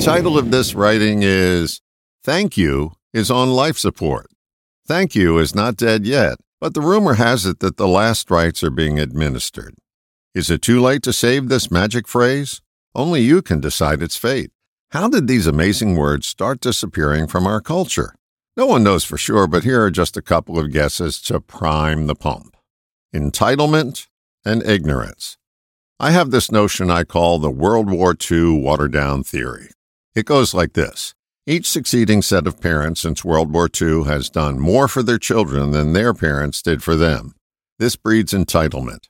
title of this writing is Thank You is on life support. Thank You is not dead yet, but the rumor has it that the last rites are being administered. Is it too late to save this magic phrase? Only you can decide its fate. How did these amazing words start disappearing from our culture? No one knows for sure, but here are just a couple of guesses to prime the pump entitlement and ignorance. I have this notion I call the World War II watered down theory. It goes like this Each succeeding set of parents since World War II has done more for their children than their parents did for them. This breeds entitlement.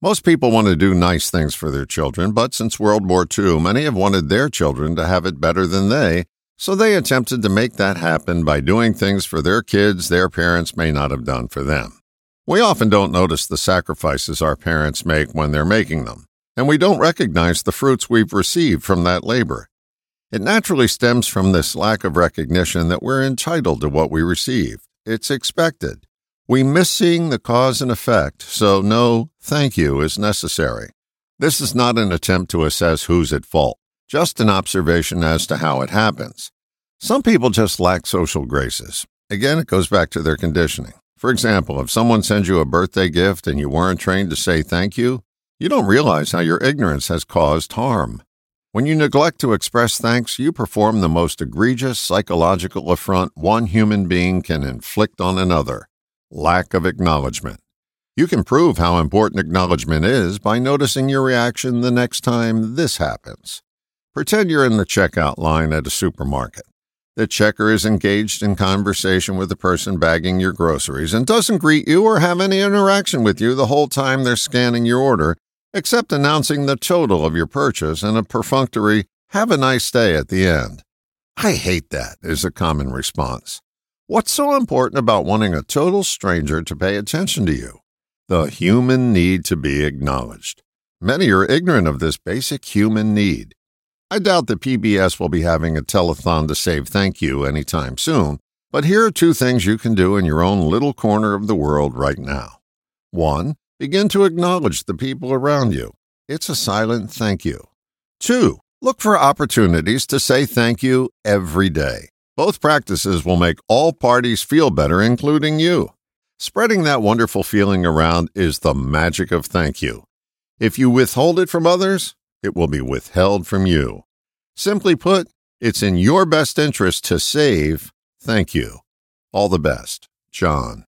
Most people want to do nice things for their children, but since World War II, many have wanted their children to have it better than they, so they attempted to make that happen by doing things for their kids their parents may not have done for them. We often don't notice the sacrifices our parents make when they're making them, and we don't recognize the fruits we've received from that labor. It naturally stems from this lack of recognition that we're entitled to what we receive. It's expected. We miss seeing the cause and effect, so no thank you is necessary. This is not an attempt to assess who's at fault, just an observation as to how it happens. Some people just lack social graces. Again, it goes back to their conditioning. For example, if someone sends you a birthday gift and you weren't trained to say thank you, you don't realize how your ignorance has caused harm. When you neglect to express thanks, you perform the most egregious psychological affront one human being can inflict on another lack of acknowledgement. You can prove how important acknowledgement is by noticing your reaction the next time this happens. Pretend you're in the checkout line at a supermarket. The checker is engaged in conversation with the person bagging your groceries and doesn't greet you or have any interaction with you the whole time they're scanning your order, except announcing the total of your purchase and a perfunctory, have a nice day at the end. I hate that, is a common response. What's so important about wanting a total stranger to pay attention to you? The human need to be acknowledged. Many are ignorant of this basic human need. I doubt that PBS will be having a telethon to save thank you anytime soon, but here are two things you can do in your own little corner of the world right now. One, begin to acknowledge the people around you. It's a silent thank you. Two, look for opportunities to say thank you every day. Both practices will make all parties feel better, including you. Spreading that wonderful feeling around is the magic of thank you. If you withhold it from others, it will be withheld from you. Simply put, it's in your best interest to save. Thank you. All the best, John.